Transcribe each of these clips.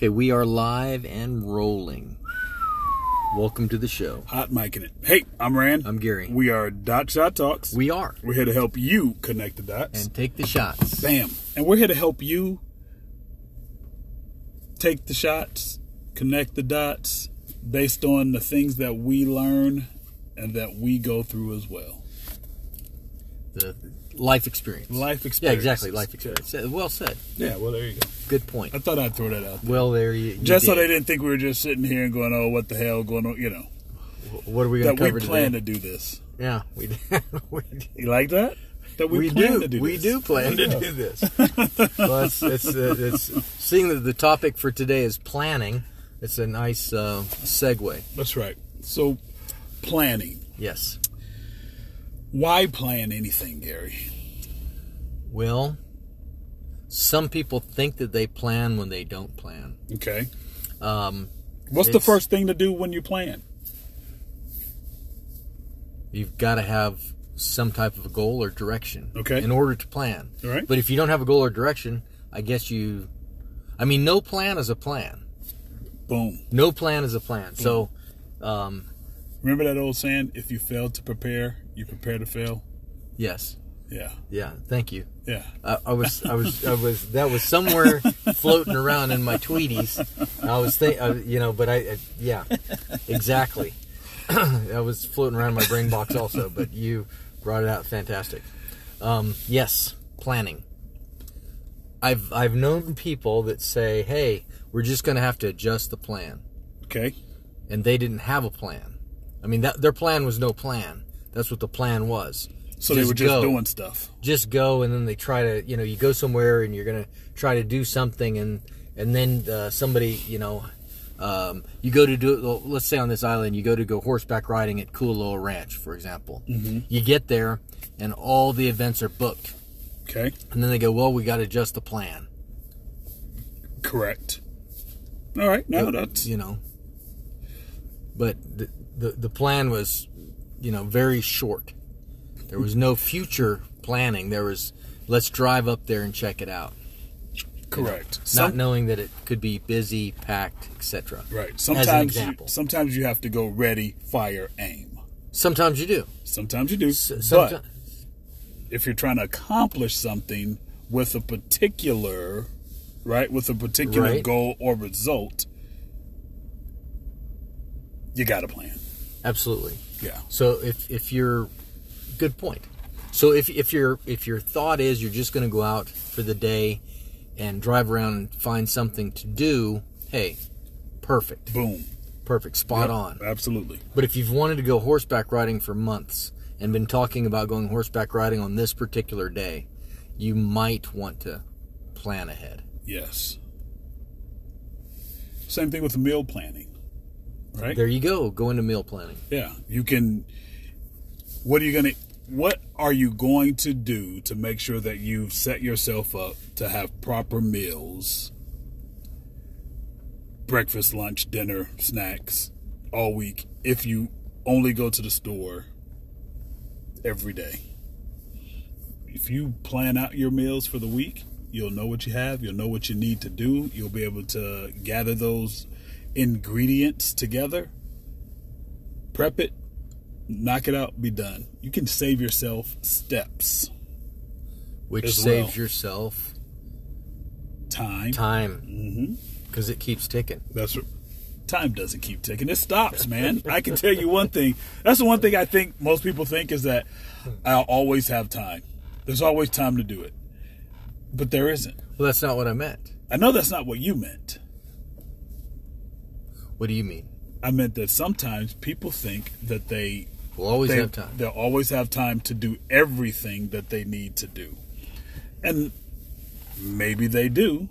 Okay, we are live and rolling. Welcome to the show. Hot micing it. Hey, I'm Rand. I'm Gary. We are Dot Shot Talks. We are. We're here to help you connect the dots. And take the shots. Bam. And we're here to help you take the shots, connect the dots based on the things that we learn and that we go through as well. The life experience. Life experience. Yeah, experience. exactly. Life experience. Uh, Well said. Yeah, well, there you go. Good point. I thought I'd throw that out. Well, there you. you Just so did. they didn't think we were just sitting here and going, oh, what the hell going on, you know, What are we going that to we plan today? to do this. Yeah, we we, You like that? That we, we plan do. to do we this. do plan to do this. well, it's, it's, uh, it's seeing that the topic for today is planning. It's a nice uh, segue. That's right. So, planning. Yes. Why plan anything, Gary? Well, some people think that they plan when they don't plan. Okay. Um, What's the first thing to do when you plan? you've got to have some type of a goal or direction Okay. in order to plan. All right. But if you don't have a goal or direction, I guess you. I mean, no plan is a plan. Boom. No plan is a plan. So, um, Remember that old saying, if you fail to prepare, you prepare to fail? yes, Yeah. yeah. Thank you. Yeah. I, I was, I was, I was. That was somewhere floating around in my tweeties. I was think, uh, you know, but I, uh, yeah, exactly. that was floating around in my brain box also. But you brought it out, fantastic. Um, yes, planning. I've I've known people that say, "Hey, we're just going to have to adjust the plan," Okay. and they didn't have a plan. I mean, that their plan was no plan. That's what the plan was. So they were just go doing stuff. just go and then they try to you know you go somewhere and you're gonna try to do something and and then uh, somebody you know um, you go to do let's say on this island you go to go horseback riding at Kualoa Ranch for example Mm-hmm. you get there and all the events are booked Okay. and then they go well we got to adjust the plan Correct. All right. No, that's you know but the, the the plan was you know very short there was no future planning there was let's drive up there and check it out correct. not Some- knowing that it could be busy, packed, etc. right. Sometimes you, sometimes you have to go ready, fire, aim. Sometimes you do. Sometimes you do. S- but if you're trying to accomplish something with a particular right with a particular Right. goal or result you got to plan absolutely. Yeah. So if if you're good point. So if if your if your thought is you're just going to go out for the day and drive around and find something to do, hey, perfect, boom. Perfect, spot Yep, on. absolutely. But if you've wanted to go horseback riding for months and been talking about going horseback riding on this particular day, you might want to plan ahead. yes. Same thing with meal planning right There you go. Go into meal planning. yeah you can what are you going to what are you going to do to make sure that you've set yourself up to have proper meals breakfast lunch dinner snacks all week if you only go to the store every day if you plan out your meals for the week you'll know what you have you'll know what you need to do you'll be able to gather those ingredients together prep it knock it out be done. You can save yourself steps which saves well. yourself time. time. Hmm because it keeps ticking. that's right. time doesn't keep ticking. It stops man. I can tell you one thing. That's the one thing i think most people think is that i'll always have time. There's always time to do it. But there isn't. Well, that's not what I meant. i know that's not what you meant What do you mean? i meant that sometimes people think that they We'll always they, have time. They'll always have time to do everything that they need to do. And maybe they do.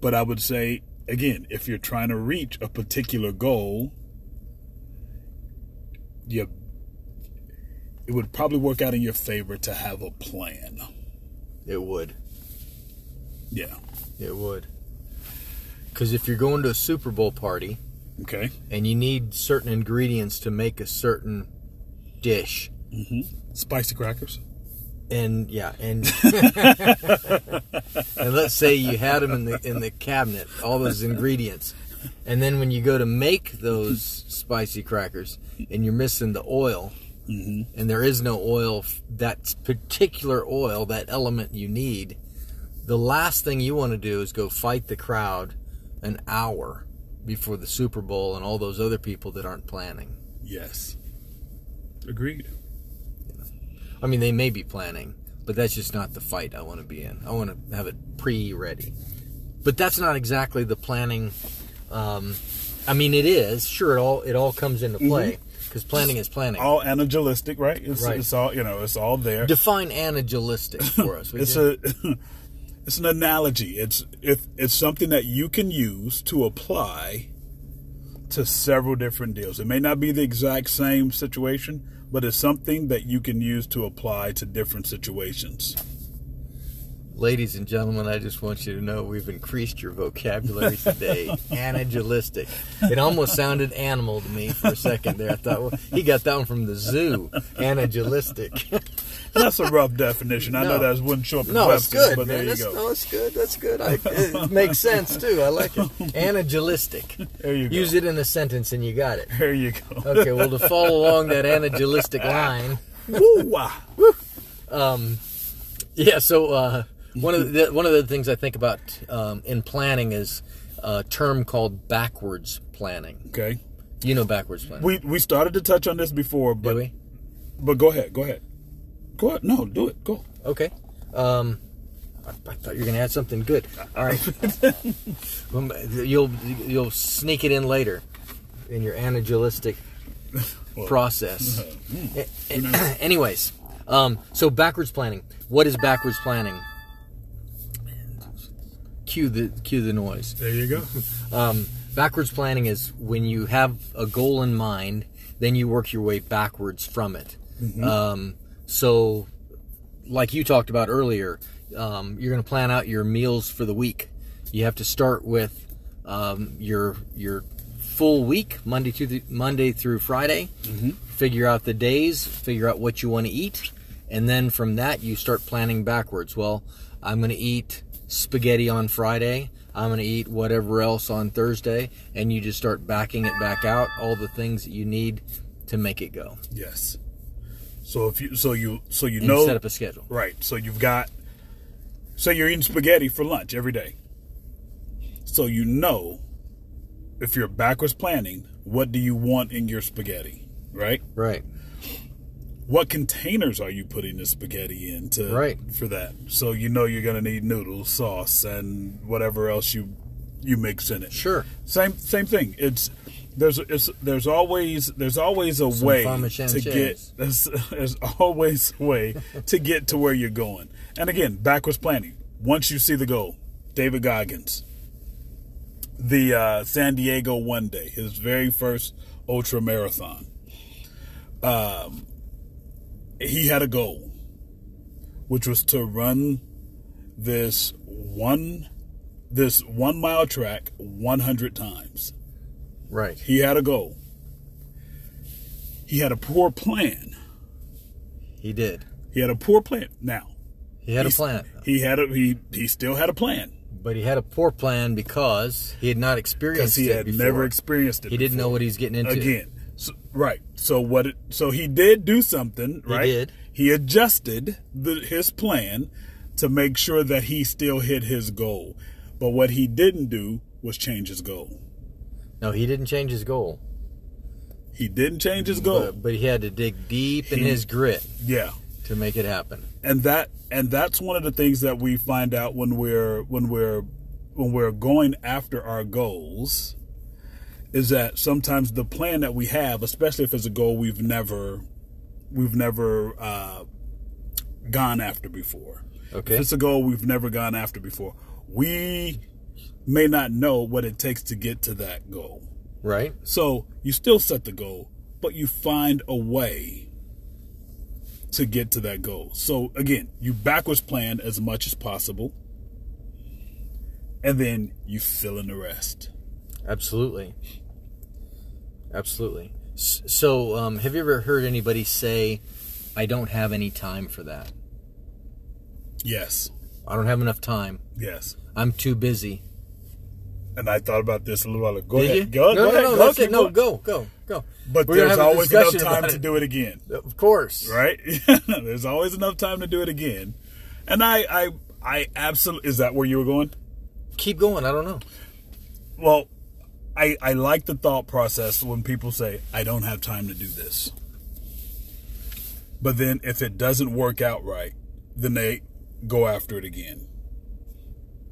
But I would say, again, if you're trying to reach a particular goal, you, it would probably work out in your favor to have a plan. It would. Yeah. It would. Because if you're going to a Super Bowl party Okay. and you need certain ingredients to make a certain dish, mm-hmm. Spicy crackers. and yeah, and and let's say you had them in the in the cabinet, all those ingredients, and then when you go to make those spicy crackers, and you're missing the oil, mm-hmm. and there is no oil, that particular oil, that element you need, the last thing you want to do is go fight the crowd an hour before the Super Bowl and all those other people that aren't planning. Yes. Agreed. I mean, they may be planning, but that's just not the fight I want to be in. I want to have it pre-ready. But that's not exactly the planning. Um, I mean, it is sure. It all it all comes into play because planning is planning. All angelistic, right? It's, Right. it's all you know. It's all there. Define anagelistic for us. it's a it's an analogy. It's if it's something that you can use to apply to several different deals. It may not be the exact same situation, but it's something that you can use to apply to different situations. Ladies and gentlemen, I just want you to know we've increased your vocabulary today. Anagelistic. It almost sounded animal to me for a second there. I thought, well, he got that one from the zoo. Anagelistic. That's a rough definition. I know No. that wouldn't show up in No, it's good, but man. there you go. no, it's good. That's good. I, it makes sense too. I like it. Anagelistic. There you go. Use it in a sentence and you got it. There you go. Okay, well, to follow along that anagelistic line, Woo-wah. um, yeah. So uh, one of the one of the things I think about um, in planning is a term called backwards planning. Okay. You know backwards planning, We we started to touch on this before, but we? but go ahead. Go ahead. Go ahead. No, do it. Go. Okay. Um, I, I thought you were going to add something good. All right. You'll you'll sneak it in later in your anagelistic process. A- Anyways, um, so backwards planning. What is backwards planning? Cue the cue the noise. There you go. Um, backwards planning is when you have a goal in mind, then you work your way backwards from it. Um, so, like you talked about earlier, um, you're going to plan out your meals for the week. You have to start with um, your your full week, Monday to the, Monday through Friday. Figure out the days, figure out what you want to eat, and then from that you start planning backwards. Well, I'm going to eat spaghetti on Friday. I'm going to eat whatever else on Thursday, and you just start backing it back out. All the things that you need to make it go. Yes. So if you so you so you know set up a schedule. right. So you've got say you're eating spaghetti for lunch every day. So you know if you're backwards planning, what do you want in your spaghetti, right? Right. What containers are you putting the spaghetti in to Right. for that? So you know you're gonna need noodles, sauce, and whatever else you you mix in it. Sure. Same same thing. It's there's it's, there's always there's always a Some way to get there's, there's always a way to get to where you're going. And again, backwards planning. Once you see the goal, David Goggins, the uh, San Diego one day, his very first ultra marathon. Um, he had a goal, which was to run this one this one mile track 100 times. Right. He had a goal. He had a poor plan. He did. He had a poor plan. Now He had a plan, He had a he he still had a plan but he had a poor plan because he had not because experienced he it had before. never experienced it. He didn't know what he was getting into. again. So, right. So what? It, so he did do something. Right. did. He adjusted the, his plan to make sure that he still hit his goal. But what he didn't do was change his goal. No, he didn't change his goal, He didn't change his goal. but, but he had to dig deep in his grit yeah. to make it happen. and that and that's one of the things that we find out when we're when we're when we're going after our goals is that sometimes the plan that we have especially if it's a goal we've never we've never uh, gone after before Okay. if it's a goal we've never gone after before we may not know what it takes to get to that goal Right. so you still set the goal, but you find a way to get to that goal. So again, you backwards plan as much as possible, and then you fill in the rest. Absolutely. Absolutely. So, um, have you ever heard anybody say, "I don't have any time for that"? Yes. I don't have enough time. Yes. I'm too busy. And I thought about this a little while ago. Go Did ahead. you? Go, no, go no, ahead. no, Go, it. No, go, go, go. But We're there's always enough time to do it again. Of course. right? There's always enough time to do it again. And I, I, I absolutely. Is that where you were going? Keep going. I don't know. Well, I, I like the thought process when people say, "I don't have time to do this." But then, if it doesn't work out right, then they go after it again.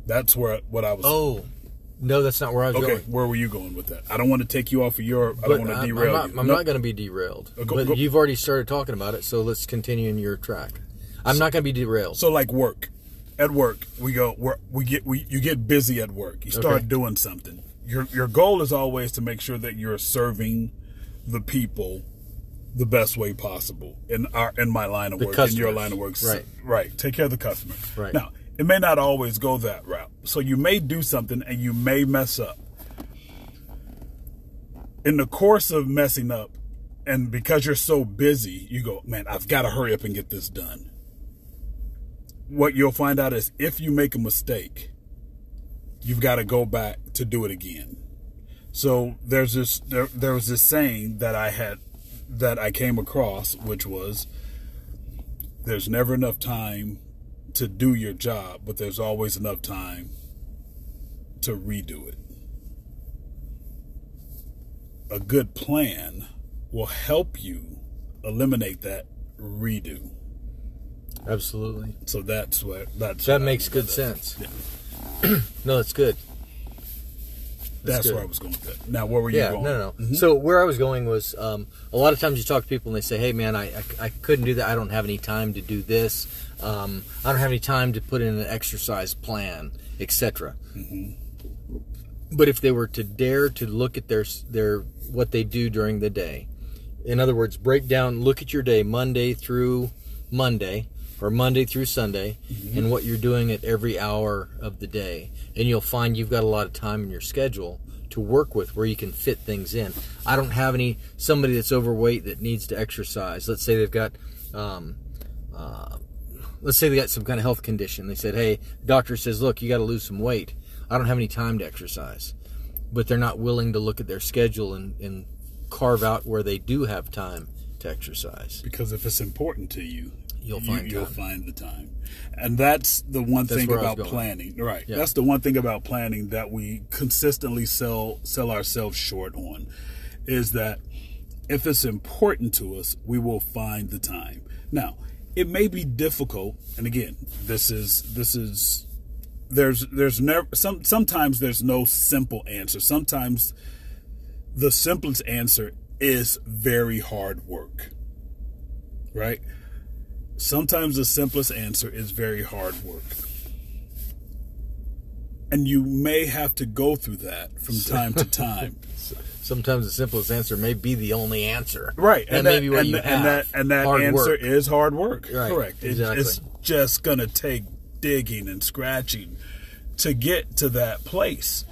That's where what I was. Oh, no, that's not where I was okay. going. Where were you going with that? I don't want to take you off of your. I But don't want to derail I'm not, you. I'm No. not going to be derailed. Uh, go- but go- you've already started talking about it, so let's continue in your track. I'm not going to be derailed. So like work, at work we go we're, we get we you get busy at work. You start Okay. doing something. Your your goal is always to make sure that you're serving the people the best way possible in our in my line of The work in your line of work. Right. right. Take care of the customer. Right. Now it may not always go that route. So you may do something and you may mess up. In the course of messing up, and because you're so busy, you go, man, I've got to hurry up and get this done what you'll find out is if you make a mistake, you've got to go back to do it again. So there's this there, there was this saying that I had that I came across which was there's never enough time to do your job, but there's always enough time to redo it. A good plan will help you eliminate that redo. Absolutely. So that's what that's That what makes good by sense. Yeah. No, that's good. That's good. where I was going with that. Now, where were you Yeah, going? no, no. Mhm. So where I was going was um, a lot of times you talk to people and they say, "Hey, man, I, I, I couldn't do that. I don't have any time to do this. Um, I don't have any time to put in an exercise plan, etc." Mm-hmm. But if they were to dare to look at their their what they do during the day, in other words, break down, look at your day Monday through Monday or Monday through Sunday, Mm-hmm. and what you're doing at every hour of the day, and you'll find you've got a lot of time in your schedule to work with where you can fit things in. I don't have any somebody that's overweight that needs to exercise. Let's say they've got. Um, uh, let's say they got some kind of health condition. They said, "Hey, doctor says, look, you got to lose some weight. I don't have any time to exercise." But they're not willing to look at their schedule and, and carve out where they do have time to exercise. Because if it's important to you, You'll find you'll time. find the time. And that's the one That's thing where I was about planning. Right. Yeah. That's the one thing about planning that we consistently sell sell ourselves short on is that if it's important to us, we will find the time. Now, it may be difficult, and again, this is this is there's there's never some sometimes there's no simple answer. Sometimes the simplest answer is very hard work. Right? Sometimes the simplest answer is very hard work. And you may have to go through that from time to time. Sometimes the simplest answer may be the only answer. Right. That and that, and, you that- have. and that and that Hard answer work. is hard work. Right, Correct. Exactly. it's just gonna take digging and scratching to get to that place.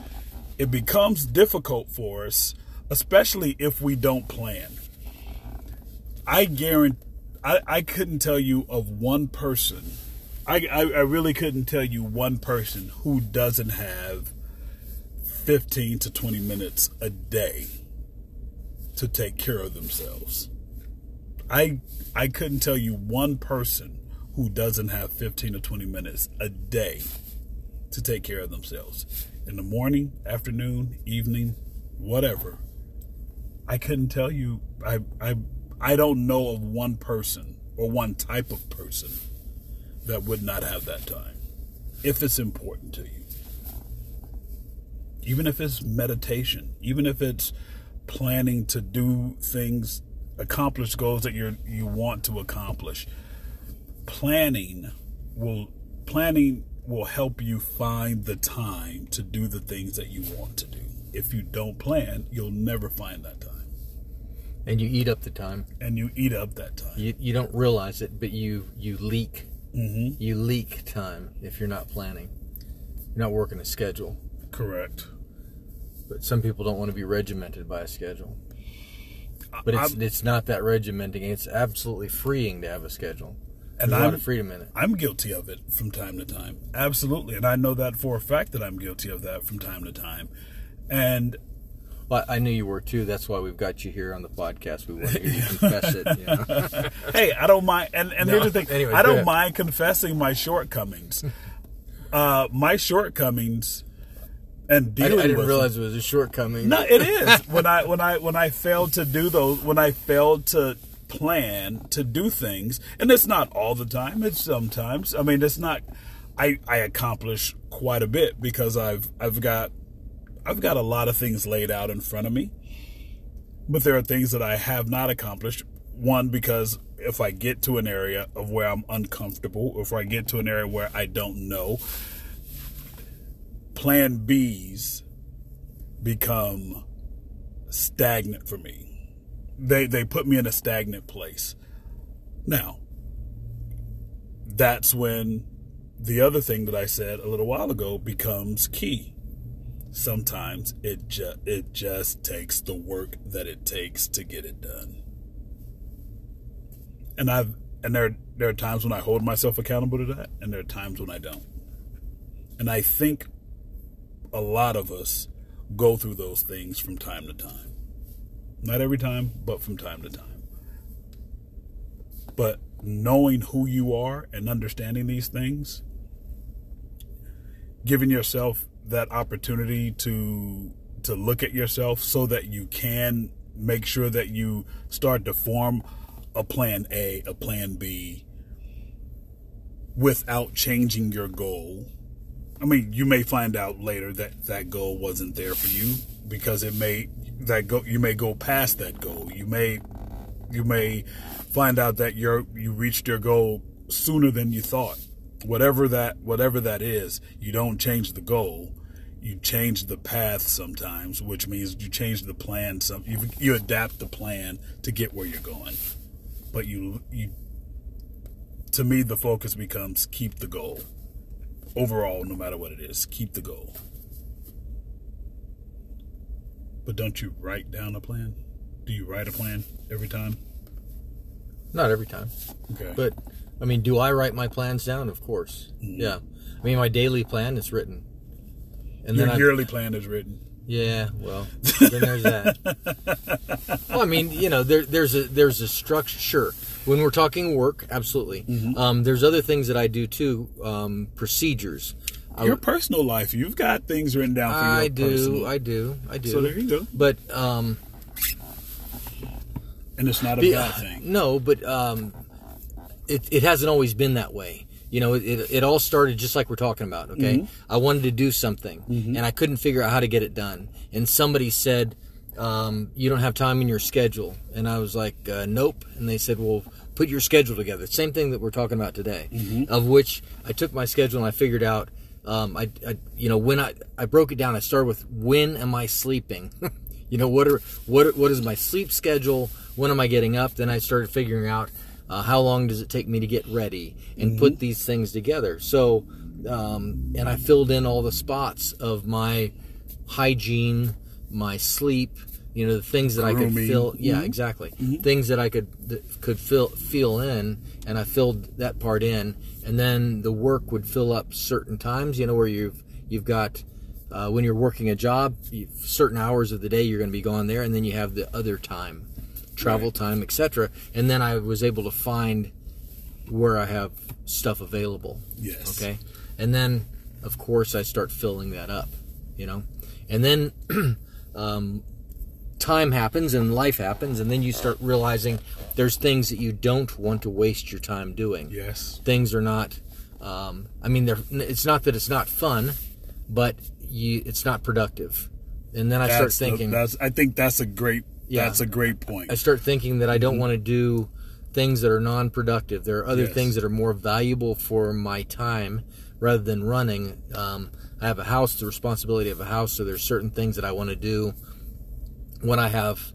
It becomes difficult for us, especially if we don't plan. I guarantee I, I couldn't tell you of one person. I, I, I really couldn't tell you one person who doesn't have 15 to 20 minutes a day to take care of themselves. I I couldn't tell you one person who doesn't have 15 to 20 minutes a day to take care of themselves. In the morning, afternoon, evening, whatever. I couldn't tell you I I I don't know of one person or one type of person that would not have that time if it's important to you even if it's meditation, even if it's planning to do things, accomplish goals that you you want to accomplish. Planning will planning will help you find the time to do the things that you want to do. If you don't plan, you'll never find that time, and you eat up the time. and you eat up that time. You, you don't realize it, but you you leak Mm-hmm. you leak time if you're not planning. You're not working a schedule. Correct. But some people don't want to be regimented by a schedule. But it's I'm- it's not that regimenting. It's absolutely freeing to have a schedule. And There's a lot I'm of freedom in it. I'm guilty of it from time to time. Absolutely. And I know that for a fact that I'm guilty of that from time to time. And Well, I knew you were too. That's why we've got you here on the podcast. We want you to hear you confess it. You know? hey, I don't mind. And, and No. here's the thing Anyways, I don't mind confessing my shortcomings. uh, my shortcomings and I, dealing I didn't with realize it was a shortcoming. No, it is when I when I when I failed to do those when I failed to plan to do things, and it's not all the time. It's sometimes. I mean, it's not. I I accomplish quite a bit because I've I've got I've got a lot of things laid out in front of me, but there are things that I have not accomplished. One because if I get to an area of where I'm uncomfortable, or if I get to an area where I don't know, plan B's become stagnant for me. They they put me in a stagnant place. Now, that's when the other thing that I said a little while ago becomes key. Sometimes it just it just takes the work that it takes to get it done. And I've and there there are times when I hold myself accountable to that, and there are times when I don't. And I think a lot of us go through those things from time to time. Not every time, but from time to time. But knowing who you are and understanding these things, giving yourself that opportunity to to look at yourself so that you can make sure that you start to form a plan A, a plan B without changing your goal I mean, you may find out later that that goal wasn't there for you because it may that go you may go past that goal. You may you may find out that you're you reached your goal sooner than you thought. Whatever that whatever that is, you don't change the goal. You change the path sometimes, which means you change the plan. Some you you adapt the plan to get where you're going, but you you. To me, the focus becomes keep the goal overall, no matter what it is, keep the goal. But don't you write down a plan? Do you write a plan every time? Not every time, Okay. but I mean, do I write my plans down? Of course. Mm-hmm. Yeah. I mean, my daily plan is written, and your then I, yearly plan is written. Yeah, well, then there's that. well, I mean, you know, there, there's a there's a structure. Sure, when we're talking work, absolutely. Mm-hmm. Um, there's other things that I do too. Um, procedures. I, Your personal life, you've got things written down for I your do, personal. I do, I do. So there you go. But um, And it's not a bad thing. no, but um, it it hasn't always been that way. You know, it, it all started just like we're talking about. Okay, Mm-hmm. I wanted to do something, and I couldn't figure out how to get it done. And somebody said, um, "You don't have time in your schedule," and I was like, uh, "Nope." And they said, "Well, put your schedule together." Same thing that we're talking about today. Mm-hmm. Of which I took my schedule and I figured out. Um, I, I, you know, when I I broke it down, I started with when am I sleeping. you know, what are what what is my sleep schedule? When am I getting up? Then I started figuring out uh, how long does it take me to get ready and put these things together. So, um, and I filled in all the spots of my hygiene, my sleep. You know, the things that I could Grooming. fill. Yeah, exactly. Things that I could that could fill fill in, and I filled that part in, and then the work would fill up certain times. You know, where you've you've got. Uh, when you're working a job, you, certain hours of the day you're going to be gone there, and then you have the other time, travel time, etc. And then I was able to find where I have stuff available. Yes. Okay. And then, of course, I start filling that up, you know? And then um, time happens and life happens, and then you start realizing there's things that you don't want to waste your time doing. Yes. Things are not, um, I mean, they're, it's not that it's not fun, but you, it's not productive. And then I start That's the- thinking, that's I think that's a great Yeah. that's a great point. I start thinking that I don't want to do things that are non-productive. There are other Yes. things that are more valuable for my time rather than running. Um, I have a house, the responsibility of a house, so there's certain things that I want to do when I have,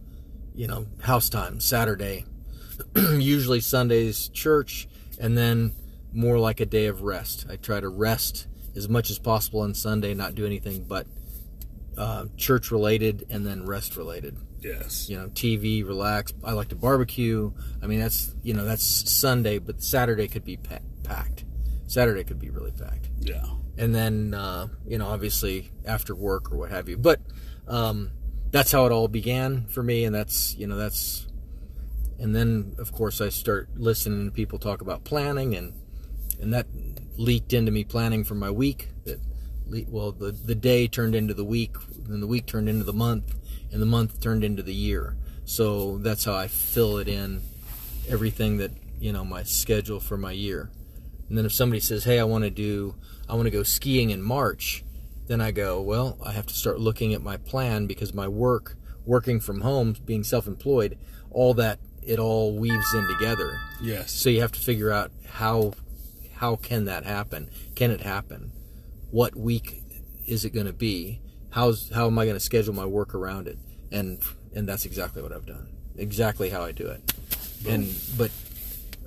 you know, house time, Saturday, usually Sundays church, and then more like a day of rest. I try to rest as much as possible on Sunday, not do anything but uh, church related and then rest related. Yes. You know, TV, relax. I like to barbecue. I mean, that's you know that's Sunday, but Saturday could be pa- packed. Saturday could be really packed. Yeah. And then uh, you know, obviously after work or what have you. But um, that's how it all began for me, and that's you know that's. And then of course I start listening to people talk about planning, and and that leaked into me planning for my week. That le- well, the the day turned into the week, and the week turned into the month, and the month turned into the year. So that's how I fill it in, everything that you know my schedule for my year. And then if somebody says, "Hey, I want to do, I want to go skiing in March," then I go, "Well, I have to start looking at my plan because my work, working from home, being self-employed, all that it all weaves in together. Yes. So you have to figure out how how can that happen? Can it happen? What week is it going to be? How's how am I going to schedule my work around it? And and that's exactly what I've done. Exactly how I do it. And but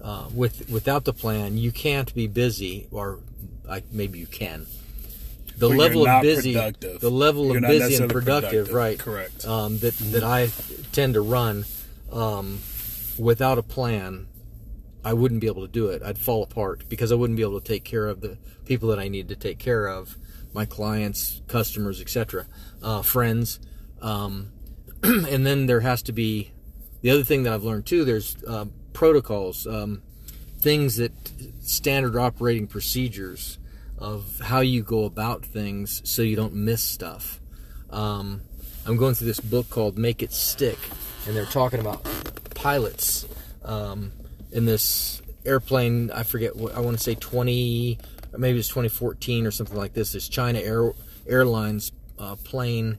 uh, with without the plan, you can't be busy, or I, maybe you can. The level of busy, productive. the level You're of busy and productive, productive. right? Correct. Um, that that I tend to run um, without a plan, I wouldn't be able to do it. I'd fall apart because I wouldn't be able to take care of the people that I need to take care of, my clients, customers, etc., uh, friends. Um, and then there has to be the other thing that I've learned too. There's uh, protocols, um, things that standard operating procedures of how you go about things so you don't miss stuff. Um, I'm going through this book called Make It Stick, and they're talking about pilots um, in this airplane. I forget what I want to say 20, or maybe it's 2014 or something like this. This China Air Airlines uh, plane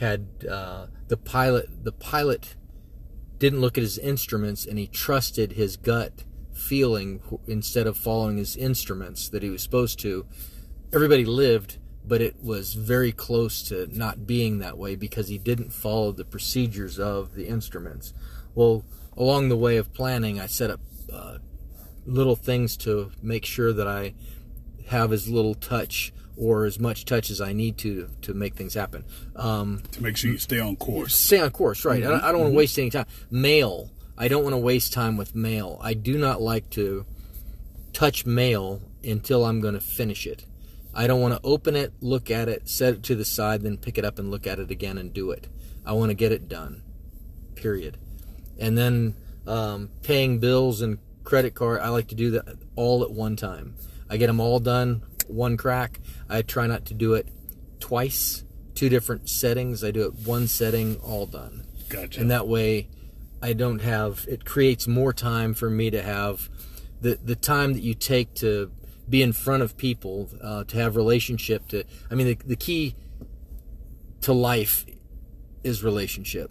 had uh, the pilot. The pilot didn't look at his instruments, and he trusted his gut feeling instead of following his instruments that he was supposed to. Everybody lived, but it was very close to not being that way because he didn't follow the procedures of the instruments. Well, along the way of planning, I set up uh, little things to make sure that I have as little touch or as much touch as I need to to make things happen. Um, to make sure you stay on course. stay on course, right? I don't, I don't want to waste any time. Mail. I don't want to waste time with mail. I do not like to touch mail until I'm going to finish it. I don't want to open it, look at it, set it to the side, then pick it up and look at it again and do it. I want to get it done. Period. And then um, paying bills and credit card, I like to do that all at one time. I get them all done one crack. I try not to do it twice, two different settings. I do it one setting, all done. Gotcha. And that way, I don't have. It creates more time for me to have the the time that you take to be in front of people, uh, to have relationship. To I mean, the, the key to life is relationship.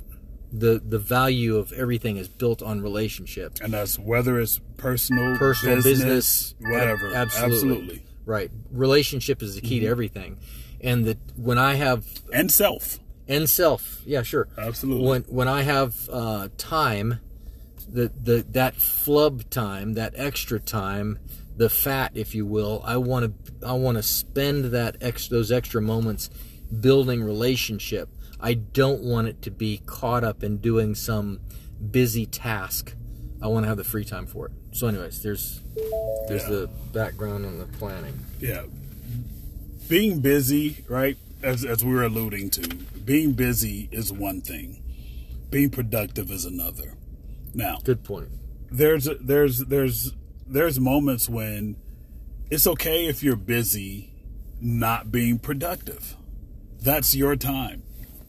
The the value of everything is built on relationship. and that's whether it's personal, Personal business, whatever. ab- absolutely. Right. Relationship is the key to everything. And that when I have And self. and self, yeah, sure. Absolutely. When when I have uh, time, the the that flub time, that extra time, the fat, if you will, I want to I want to spend that ex those extra moments building relationship. I don't want it to be caught up in doing some busy task. I want to have the free time for it. So, anyways, there's there's Yeah. the background on the planning. Yeah. Being busy, right? As as we were alluding to, being busy is one thing. Being productive is another. Now, Good point. there's there's there's there's moments when it's okay if you're busy not being productive. That's your time.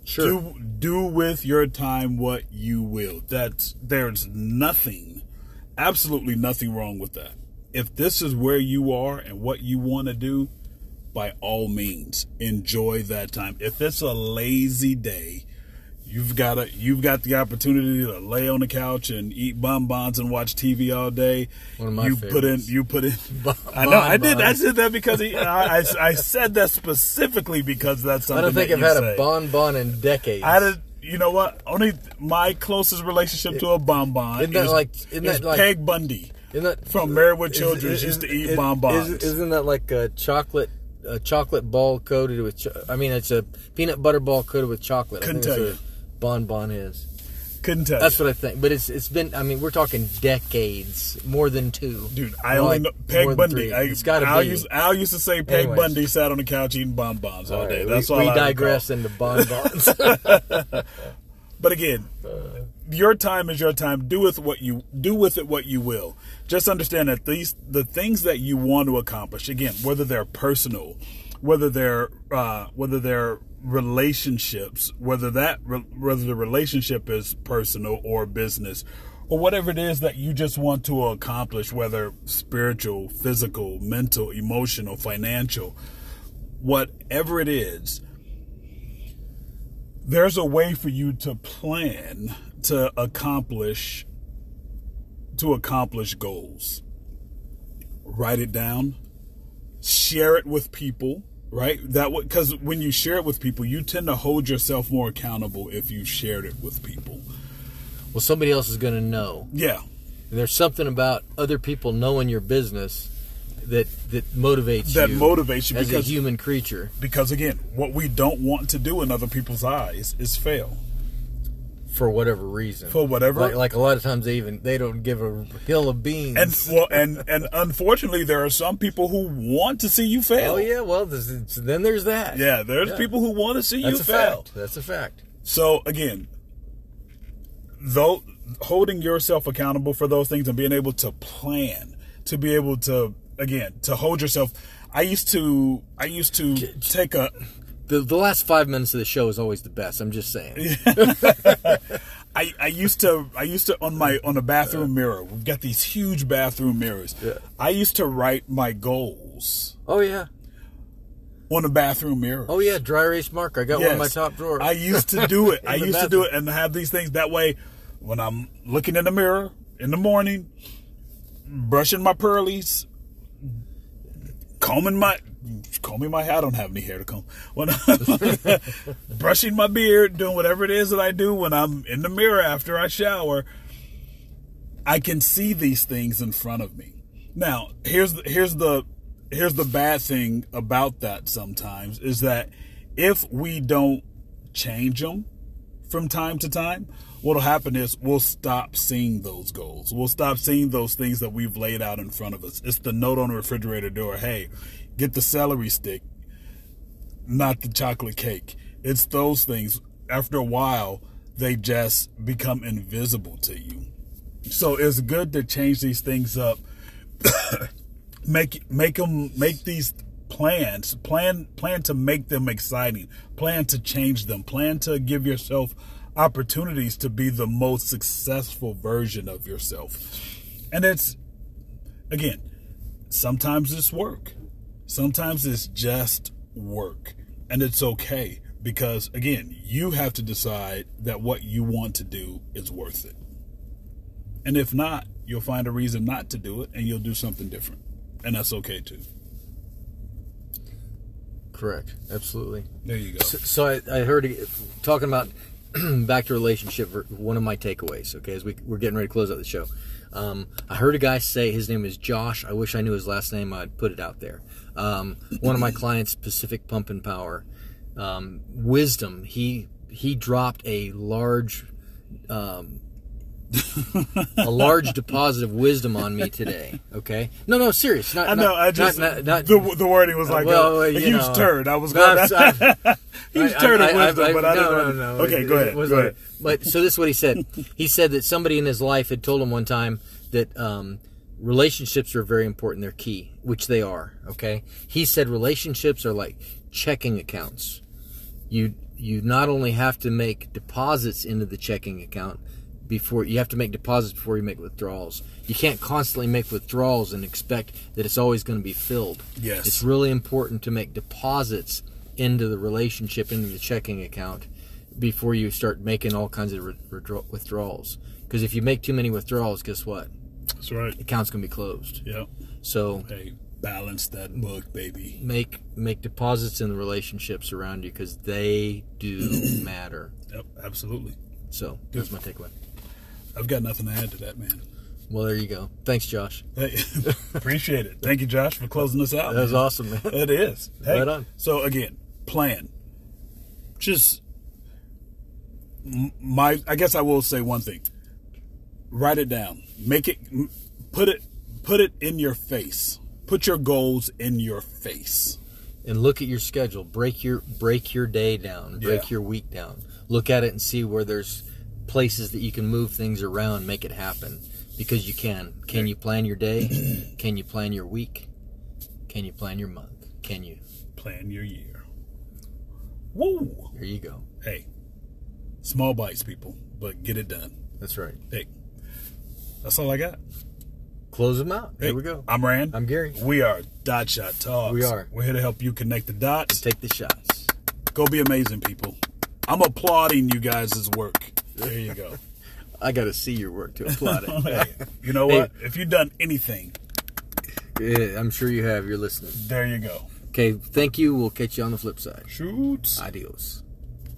Sure. Do do with your time what you will. That's there's nothing, absolutely nothing wrong with that. If this is where you are and what you want to do, by all means, enjoy that time. If it's a lazy day, you've got a you've got the opportunity to lay on the couch and eat bonbons and watch TV all day. One of my you put in you put in. I know I did I did that because he, I, I I said that specifically because that's something I don't think I've had say. a bonbon in decades. I did. You know what? Only my closest relationship to a bonbon Isn't that is, like- isn't is that like- Peg Bundy Isn't that from Married with is- Children's is- used to eat bonbons. is- Isn't that like a chocolate a chocolate ball coated with. Cho- I mean, it's a peanut butter ball coated with chocolate. Couldn't tell you. What bonbon is. Couldn't tell. That's you. what I think. But it's it's been. I mean, we're talking decades, more than two. Dude, I More only know Peg Bundy. I, it's got to Al be. Used, Al used to say Peg Anyways. Bundy sat on the couch eating bonbons all, All day. That's we, all we I digress recall. into bonbons. But again, your time is your time. Do with what you do with it what you will. Just understand that these the things that you want to accomplish. Again, whether they're personal, whether they're uh, whether they're relationships, whether that whether the relationship is personal or business, or whatever it is that you just want to accomplish, whether spiritual, physical, mental, emotional, financial, whatever it is there's a way for you to plan to accomplish to accomplish goals. Write it down. Share it with people right? That because when you share it with people you tend to hold yourself more accountable if you shared it with people. Well, somebody else is going to know. yeah. And there's something about other people knowing your business that that motivates that you motivates you as a because human creature. because again what we don't want to do in other people's eyes is fail for whatever reason. For whatever- like, like a lot of times they even they don't give a hill of beans. and well and and unfortunately there are some people who want to see you fail oh yeah, well then there's that. Yeah, there's Yeah. people who want to see that's you fail. fact. That's a fact. So again, though holding yourself accountable for those things and being able to plan, to be able to again to hold yourself. I used to I used to take a The, the last five minutes of the show is always the best. I'm just saying. I, I used to I used to on my on a bathroom mirror. We've got these huge bathroom mirrors. Yeah. I used to write my goals Oh yeah. on a bathroom mirror. Oh yeah. Dry erase marker. I got one in my Yes. top drawer. I used to do it. I the used to do it and have these things that way when I'm looking in the mirror in the morning, brushing my pearlies, combing my combing my hair. I don't have any hair to comb. When I'm brushing my beard, doing whatever it is that I do when I'm in the mirror after I shower, I can see these things in front of me. Now, here's the, here's the here's the bad thing about that sometimes is that if we don't change them from time to time, what'll happen is we'll stop seeing those goals. We'll stop seeing those things that we've laid out in front of us. It's the note on the refrigerator door, hey, get the celery stick, not the chocolate cake. It's those things. After a while, they just become invisible to you. So it's good to change these things up. make make them make these plans. Plan plan to make them exciting. Plan to change them. Plan to give yourself opportunities to be the most successful version of yourself. And it's again, sometimes it's work. Sometimes it's just work. And it's okay because again, you have to decide that what you want to do is worth it. And if not, you'll find a reason not to do it and you'll do something different. And that's okay too. Correct. Absolutely. There you go. So, so I, I heard talking about back to relationship. One of my takeaways. Okay, as we we're getting ready to close out the show, um, I heard a guy say his name is Josh. I wish I knew his last name. I'd put it out there. Um, one of my clients, Pacific Pump and Power, um, Wisdom. He he dropped a large. Um, a large deposit of wisdom on me today. Okay, no, no, serious. Not, I know. not- I just not, not, the, the wording was like well, a, a huge know, turd. I was No, going I'm- huge I- turd I- of wisdom, I- but I no, don't no, know. no. Okay, It- go ahead. Go like- ahead. But so this is what he said. He said that somebody in his life had told him one time that um, relationships are very important. They're key, which they are. Okay. He said relationships are like checking accounts. You you not only have to make deposits into the checking account before you have to make deposits before you make withdrawals. You can't constantly make withdrawals and expect that it's always going to be filled. Yes. It's really important to make deposits into the relationship, into the checking account, before you start making all kinds of withdraw- withdrawals. Because if you make too many withdrawals, guess what? That's right. The account's to be closed. Yep. So hey, balance that book, baby. Make make deposits in the relationships around you because they do matter. Yep, absolutely. So that's my takeaway. I've got nothing to add to that, man. Well, there you go. Thanks, Josh. Hey, appreciate it. Thank you, Josh, for closing us out. That was man. awesome, man. It is. Hey, Right on. So again, plan. Just my. I guess I will say one thing. Write it down. Make it. Put it. Put it in your face. Put your goals in your face. and look at your schedule. Break your break your day down. Break Yeah. your week down. Look at it and see where there's places that you can move things around, make it happen. Because you can. Can you plan your day? can you plan your week? Can you plan your month? Can you? Plan your year. Woo! There you go. Hey, small bites, people, but get it done. That's right. Hey, that's all I got. Close them out. Hey, There we go. I'm Rand. I'm Gary. We are Dot Shot Talks. We are. We're here to help you connect the dots. Take the shots. Go be amazing, people. I'm applauding you guys' work. There you go. I got to see your work to applaud it. Hey, you know Hey. what? If you've done anything, Yeah, I'm sure you have. You're listening. there you go. Okay, thank you. We'll catch you on the flip side. Shoots. Adios.